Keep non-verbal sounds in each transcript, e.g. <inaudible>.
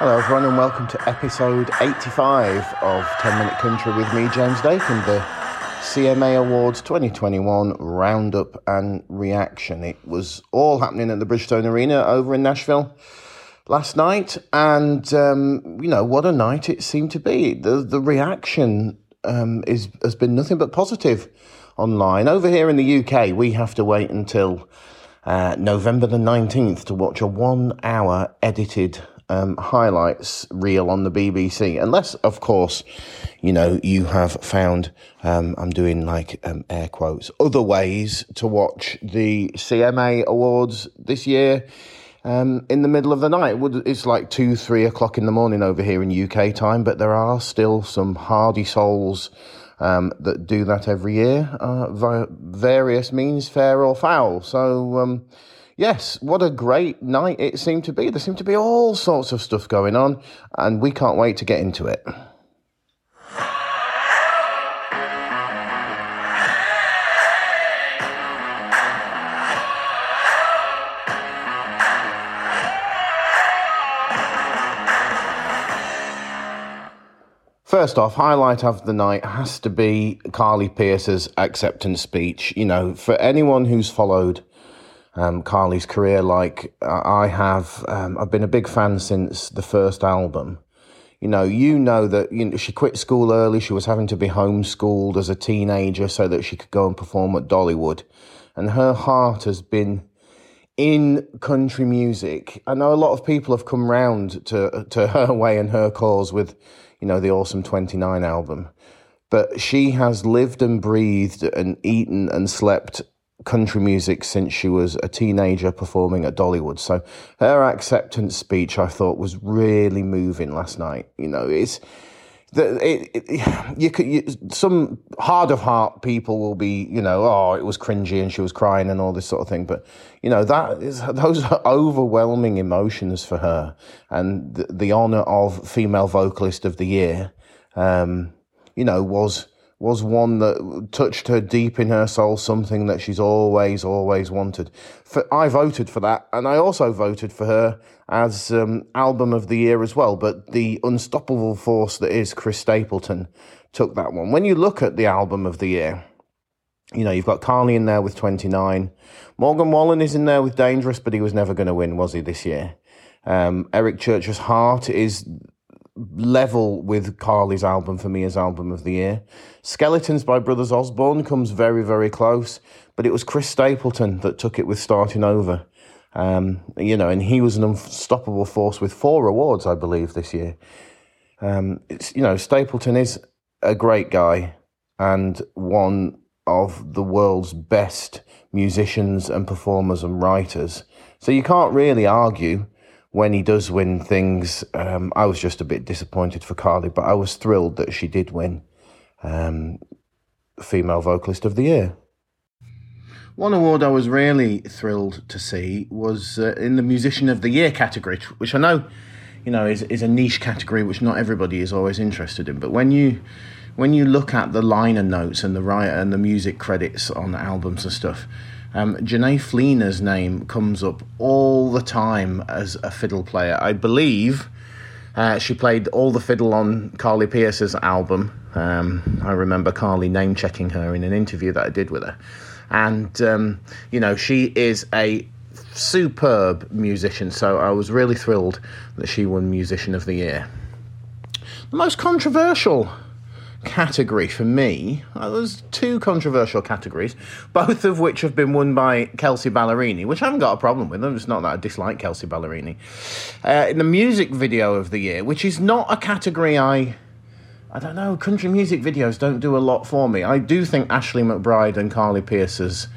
Hello, everyone, and welcome to episode 85 of 10 Minute Country with me, James Dakin, the CMA Awards 2021 roundup and reaction. It was all happening at the Bridgestone Arena over in Nashville last night, and um, you know what a night it seemed to be. The the reaction um, is has been nothing but positive online. Over here in the UK, we have to wait until uh, November the 19th to watch a one hour edited um, highlights reel on the BBC. Unless, of course, you know, you have found, um, I'm doing like um, air quotes, other ways to watch the CMA Awards this year. Um, in the middle of the night. It's like two, three o'clock in the morning over here in UK time, but there are still some hardy souls um, that do that every year uh, via various means, fair or foul. So, um, yes, what a great night it seemed to be. There seemed to be all sorts of stuff going on, and we can't wait to get into it. First off, highlight of the night has to be Carly Pearce's acceptance speech. You know, for anyone who's followed um, Carly's career like I have, um, I've been a big fan since the first album. You know, you know that you know, she quit school early. She was having to be homeschooled as a teenager so that she could go and perform at Dollywood. And her heart has been in country music. I know a lot of people have come round to to <laughs> her way and her cause with you know, the Awesome 29 album. But she has lived and breathed and eaten and slept country music since she was a teenager performing at Dollywood. So her acceptance speech, I thought, was really moving last night. You know, it's that it, it, <sighs> you could you, some hard of heart people will be you know oh it was cringy and she was crying and all this sort of thing but you know that is <laughs> those are overwhelming emotions for her and the, the honor of female vocalist of the year um, you know was was one that touched her deep in her soul, something that she's always, always wanted. For, I voted for that, and I also voted for her as um, album of the year as well. But the unstoppable force that is Chris Stapleton took that one. When you look at the album of the year, you know, you've got Carly in there with 29. Morgan Wallen is in there with Dangerous, but he was never going to win, was he, this year? Um, Eric Church's Heart is level with Carly's album for me as album of the year. Skeletons by Brothers Osborne comes very, very close, but it was Chris Stapleton that took it with Starting Over. Um, you know, and he was an unstoppable force with four awards, I believe, this year. Um, it's you know, Stapleton is a great guy and one of the world's best musicians and performers and writers. So you can't really argue when he does win things, um, I was just a bit disappointed for Carly, but I was thrilled that she did win um, Female Vocalist of the Year. One award I was really thrilled to see was uh, in the Musician of the Year category, which I know, you know, is, is a niche category which not everybody is always interested in. But when you when you look at the liner notes and the writer and the music credits on the albums and stuff, um, Jenee Fleenor's name comes up all the time as a fiddle player. I believe uh, she played all the fiddle on Carly Pearce's album. Um, I remember Carly name checking her in an interview that I did with her. And, um, you know, she is a superb musician, so I was really thrilled that she won Musician of the Year. The most controversial category for me, uh, there's two controversial categories, both of which have been won by Kelsea Ballerini, which I haven't got a problem with. It's not that I dislike Kelsea Ballerini. Uh, in the music video of the year, which is not a category I. I don't know, country music videos don't do a lot for me. I do think Ashley McBryde and Carly Pearce's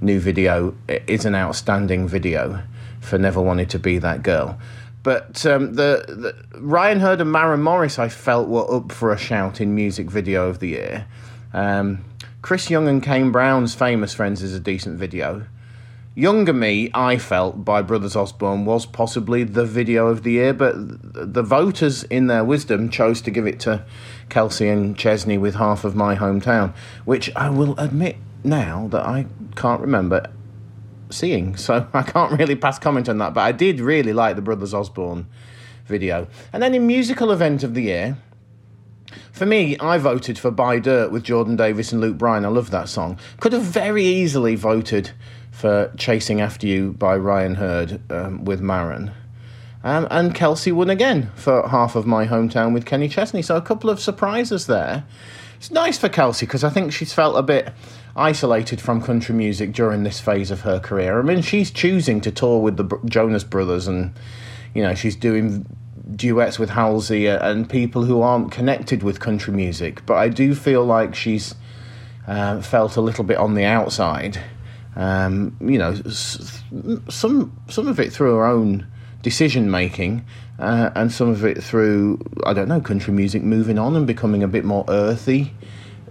new video is an outstanding video for Never Wanted to Be That Girl. But um, the, the, Ryan Hurd and Maren Morris, I felt were up for a shout in music video of the year. Um, Chris Young and Kane Brown's Famous Friends is a decent video. Younger Me, I felt, by Brothers Osborne was possibly the video of the year, but the voters, in their wisdom, chose to give it to Kelsea and Chesney with half of my hometown, which I will admit now that I can't remember seeing. So <laughs> I can't really pass comment on that. But I did really like the Brothers Osborne video. And then in musical event of the year, for me, I voted for Buy Dirt with Jordan Davis and Luke Bryan. I love that song. Could have very easily voted for Chasing After You by Ryan Hurd um, with Maren. Um, and Kelsea won again for half of my hometown with Kenny Chesney. So a couple of surprises there. It's nice for Kelsea because I think she's felt a bit isolated from country music during this phase of her career. I mean, she's choosing to tour with the Jonas Brothers and, you know, she's doing duets with Halsey and people who aren't connected with country music. But I do feel like she's uh, felt a little bit on the outside. Um, you know, some some of it through her own decision making, uh, and some of it through I don't know country music moving on and becoming a bit more earthy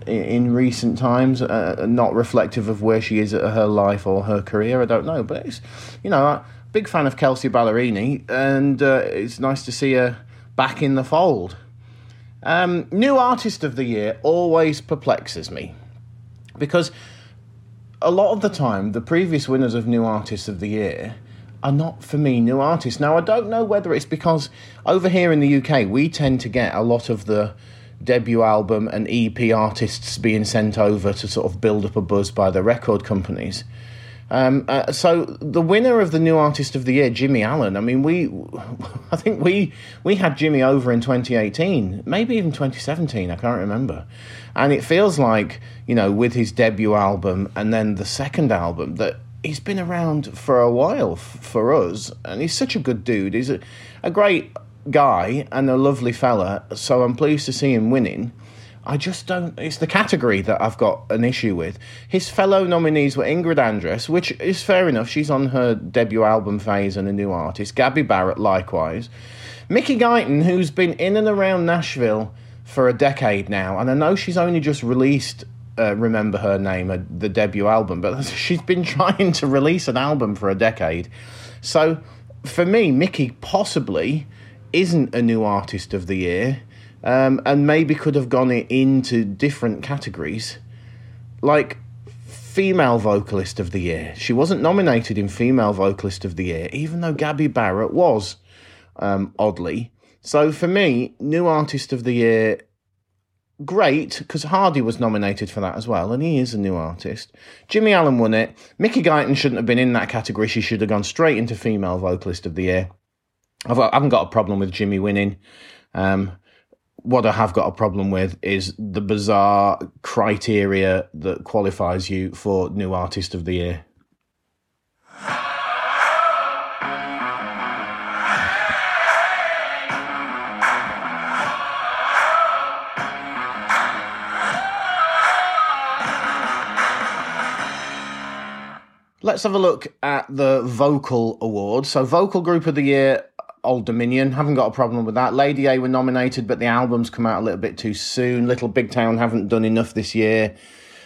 in, recent times, uh, not reflective of where she is at her life or her career. I don't know, but it's you know. I, big fan of Kelsea Ballerini, and uh, it's nice to see her back in the fold. Um, new artist of the year always perplexes me because a lot of the time, the previous winners of new artist of the year are not for me new artists. Now, I don't know whether it's because over here in the UK, we tend to get a lot of the debut album and EP artists being sent over to sort of build up a buzz by the record companies. Um, uh, so the winner of the new artist of the year, Jimmy Allen. I mean, we, <laughs> I think we we had Jimmy over in 2018, maybe even 2017. I can't remember. And it feels like you know, with his debut album and then the second album, that he's been around for a while f- for us, and he's such a good dude. He's a, a great guy and a lovely fella. So I'm pleased to see him winning. I just don't. It's the category that I've got an issue with. His fellow nominees were Ingrid Andress, which is fair enough. She's on her debut album phase and a new artist. Gabby Barrett, likewise. Mickey Guyton, who's been in and around Nashville for a decade now, and I know she's only just released uh, Remember Her Name, uh, the debut album, but <laughs> she's been trying to release an album for a decade. So for me, Mickey possibly isn't a new artist of the year um, and maybe could have gone into different categories, like female vocalist of the year. She wasn't nominated in female vocalist of the year, even though Gabby Barrett was, um, oddly. So for me, new artist of the year, great because Hardy was nominated for that as well, and he is a new artist. Jimmy Allen won it. Mickey Guyton shouldn't have been in that category. She should have gone straight into female vocalist of the year. I've, I haven't got a problem with Jimmy winning. Um, what I have got a problem with is the bizarre criteria that qualifies you for New Artist of the Year. Let's have a look at the vocal award. So, vocal group of the year, Old Dominion. Haven't got a problem with that. Lady A were nominated, but the albums come out a little bit too soon. Little Big Town haven't done enough this year.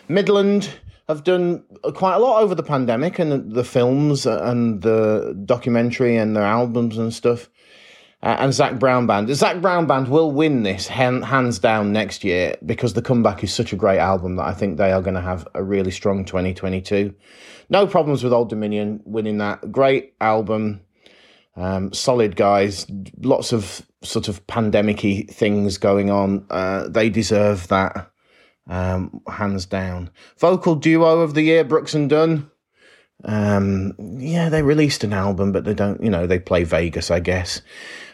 Midland have done quite a lot over the pandemic and the films and the documentary and their albums and stuff. Uh, and Zac Brown Band. Zac Brown Band will win this hands down next year because The Comeback is such a great album that I think they are going to have a really strong 2022. No problems with Old Dominion winning that. Great album. Um, solid guys, lots of sort of pandemicy things going on. Uh, they deserve that, um, hands down. Vocal duo of the year, Brooks and Dunn. Um, yeah, they released an album, but they don't, you know, they play Vegas, I guess.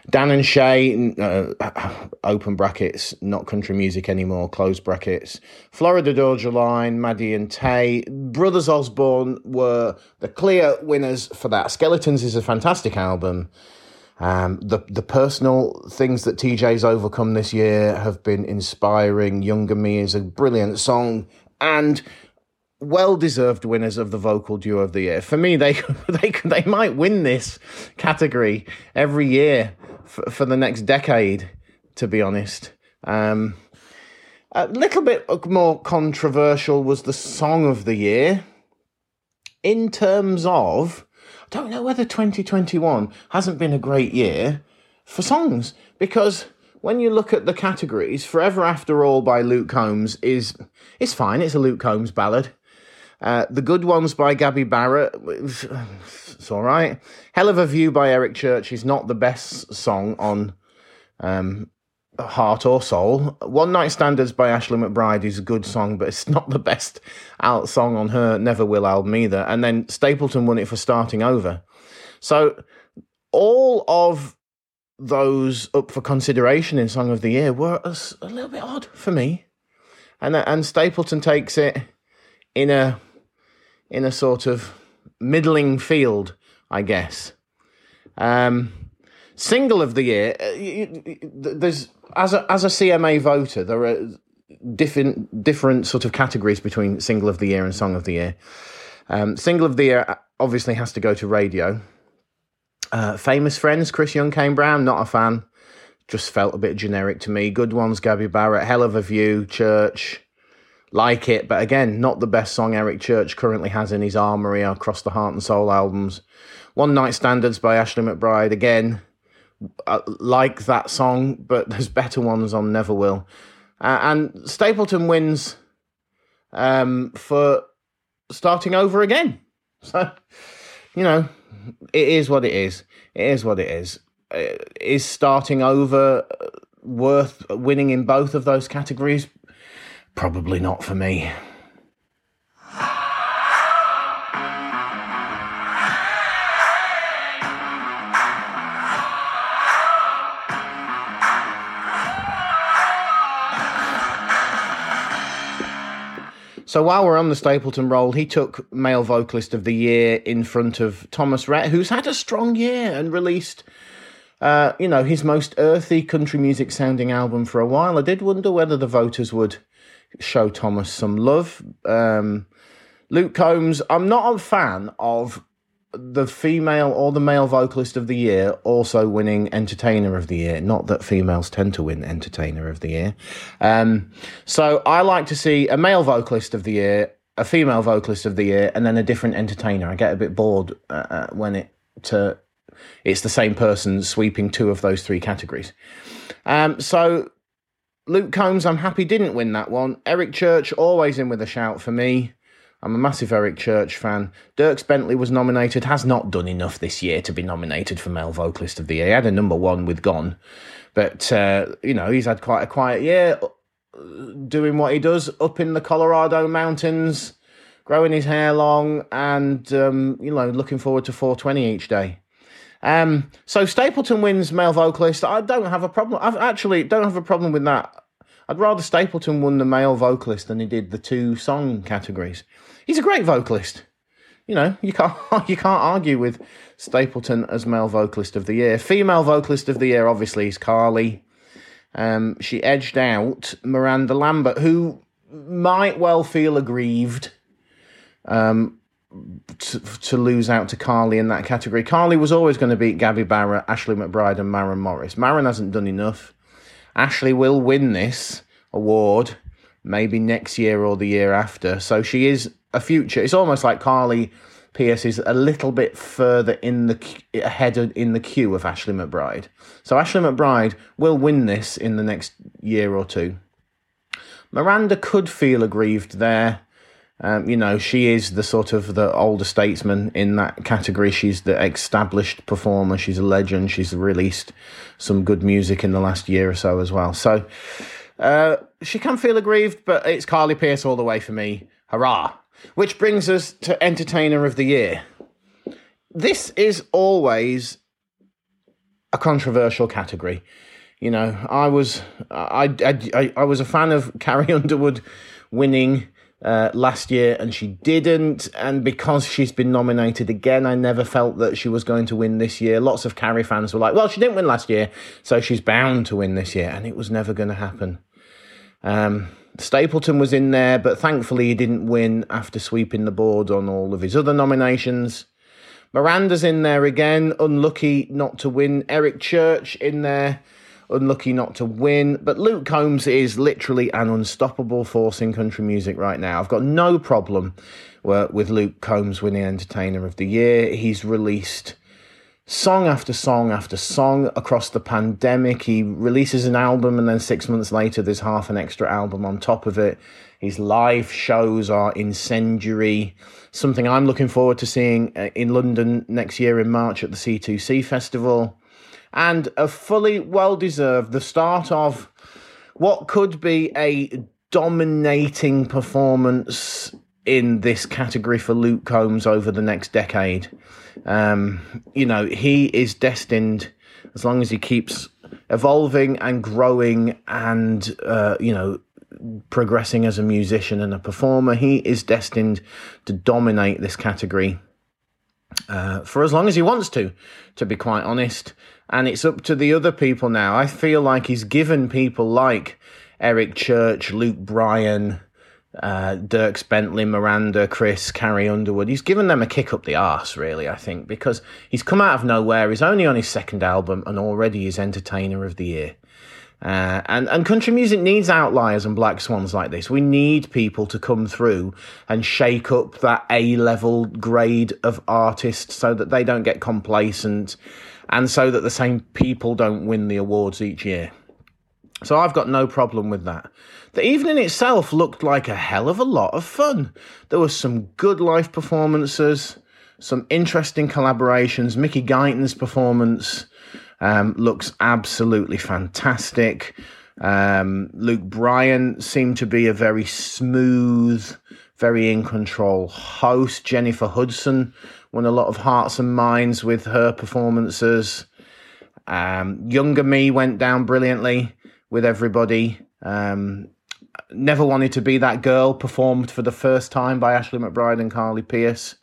Dan and Shay, uh, open brackets, not country music anymore, close brackets. Florida Georgia Line, Maddie and Tay. Brothers Osborne were the clear winners for that. Skeletons is a fantastic album. Um, the the personal things that TJ's overcome this year have been inspiring. Younger Me is a brilliant song, and well deserved winners of the vocal duo of the year. For me, they <laughs> they they might win this category every year for, for the next decade. To be honest, um, a little bit more controversial was the song of the year. In terms of, I don't know whether 2021 hasn't been a great year for songs because when you look at the categories, Forever After All by Luke Combs is it's fine. It's a Luke Combs ballad. Uh, the Good Ones by Gabby Barrett, it's all right. Hell of a View by Eric Church is not the best song on um, Heart or Soul. One Night Standards by Ashley McBryde is a good song, but it's <laughs> not the best out song on her Never Will album either. And then Stapleton won it for Starting Over. So all of those up for consideration in Song of the Year were a, a little bit odd for me, and and Stapleton takes it in a in a sort of middling field, I guess. Um, single of the year, uh, there's as a as a CMA voter, there are different different sort of categories between single of the year and song of the year. Um, single of the year obviously has to go to radio uh, famous friends, Chris Young, Kane Brown, not a fan. Just felt a bit generic to me. Good ones, Gabby Barrett, Hell of a View, Church, like it, but again, not the best song Eric Church currently has in his armory across the Heart and Soul albums. One Night Standards by Ashley McBryde, again, I like that song, but there's better ones on Never Will. Uh, and Stapleton wins um, for starting over again. <laughs> So, you know, it is what it is. It is what it is. Uh, is starting over worth winning in both of those categories? Probably not for me. So while we're on the Stapleton roll, he took Male Vocalist of the Year in front of Thomas Rhett, who's had a strong year and released, uh, you know, his most earthy country music sounding album for a while. I did wonder whether the voters would show Thomas some love. Um, Luke Combs, I'm not a fan of the female or the male vocalist of the year also winning entertainer of the year. Not that females tend to win entertainer of the year. Um, so I like to see a male vocalist of the year, a female vocalist of the year, and then a different entertainer. I get a bit bored uh, uh when it to it's the same person sweeping two of those three categories. Um, so Luke Combs, I'm happy didn't win that one. Eric Church always in with a shout for me. I'm a massive Eric Church fan. Dierks Bentley was nominated, has not done enough this year to be nominated for Male Vocalist of the Year. He had a number one with Gone, but, uh, you know, he's had quite a quiet year doing what he does up in the Colorado mountains, growing his hair long, and, um, you know, looking forward to 420 each day. Um, so Stapleton wins male vocalist. I don't have a problem. I actually don't have a problem with that. I'd rather Stapleton won the male vocalist than he did the two song categories. He's a great vocalist. You know, you can't <laughs> you can't argue with Stapleton as male vocalist of the year. Female vocalist of the year, obviously, is Carly. Um, she edged out Miranda Lambert, who might well feel aggrieved um, to, lose out to Carly in that category. Carly was always going to beat Gabby Barrett, Ashley McBryde, and Maren Morris. Maren hasn't done enough. Ashley will win this award maybe next year or the year after. So she is a future. It's almost like Carly Pearce is a little bit further in the ahead in the queue of Ashley McBryde. So Ashley McBryde will win this in the next year or two. Miranda could feel aggrieved there. Um, you know, she is the sort of the older statesman in that category. She's the established performer. She's a legend. She's released some good music in the last year or so as well. So uh, she can feel aggrieved, but it's Carly Pearce all the way for me. Hurrah! Which brings us to Entertainer of the Year. This is always a controversial category. You know, I was I, I, I was a fan of Carrie <laughs> Underwood winning uh, last year and she didn't. And because she's been nominated again, I never felt that she was going to win this year. Lots of Carrie fans were like, well, she didn't win last year, so she's bound to win this year. And it was never going to happen. Um, Stapleton was in there, but thankfully he didn't win after sweeping the board on all of his other nominations. Miranda's in there again, unlucky not to win. Eric Church in there, unlucky not to win. But Luke Combs is literally an unstoppable force in country music right now. I've got no problem with Luke Combs winning Entertainer of the Year. He's released song after song after song across the pandemic. He releases an album and then six months later there's half an extra album on top of it. His live shows are incendiary. Something I'm looking forward to seeing uh, in London next year in March at the C2C Festival. And a fully well deserved, the start of what could be a dominating performance in this category for Luke Combs over the next decade. Um, you know, he is destined, as long as he keeps evolving and growing and, uh, you know, progressing as a musician and a performer, he is destined to dominate this category uh, for as long as he wants to, to be quite honest. And it's up to the other people now. I feel like he's given people like Eric Church, Luke Bryan, uh, Dierks Bentley, Miranda, Chris, Carrie Underwood. He's given them a kick up the arse, really, I think, because he's come out of nowhere. He's only on his second album and already is Entertainer of the Year. Uh, and, and country music needs outliers and black swans like this. We need people to come through and shake up that A level grade of artists so that they don't get complacent and so that the same people don't win the awards each year. So I've got no problem with that. The evening itself looked like a hell of a lot of fun. There were some good live performances, some interesting collaborations. Mickey Guyton's performance um, looks absolutely fantastic. Um, Luke Bryan seemed to be a very smooth, very in control host. Jennifer Hudson won a lot of hearts and minds with her performances. Um, younger me went down brilliantly with everybody. Um, Never Wanted to Be That Girl performed for the first time by Ashley McBryde and Carly Pearce.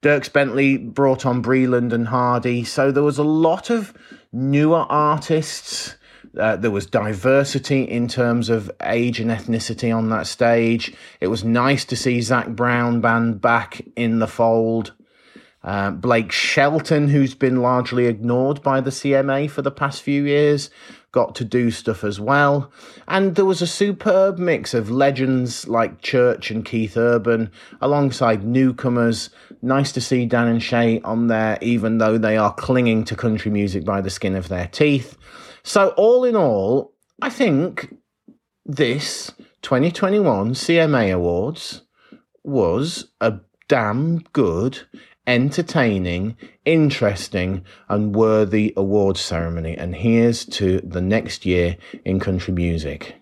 Dierks Bentley brought on Breland and Hardy. So there was a lot of newer artists. Uh, there was diversity in terms of age and ethnicity on that stage. It was nice to see Zac Brown band back in the fold. Uh, Blake Shelton, who's been largely ignored by the CMA for the past few years, got to do stuff as well. And there was a superb mix of legends like Church and Keith Urban alongside newcomers. Nice to see Dan and Shay on there, even though they are clinging to country music by the skin of their teeth. So, all in all, I think this 2021 CMA Awards was a damn good entertaining, interesting, and worthy awards ceremony. And here's to the next year in country music.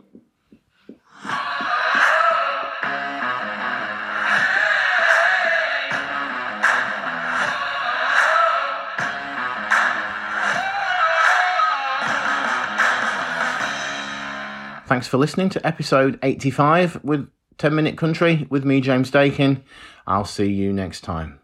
Thanks for listening to episode 85 with 10 Minute Country with me, James Dakin. I'll see you next time.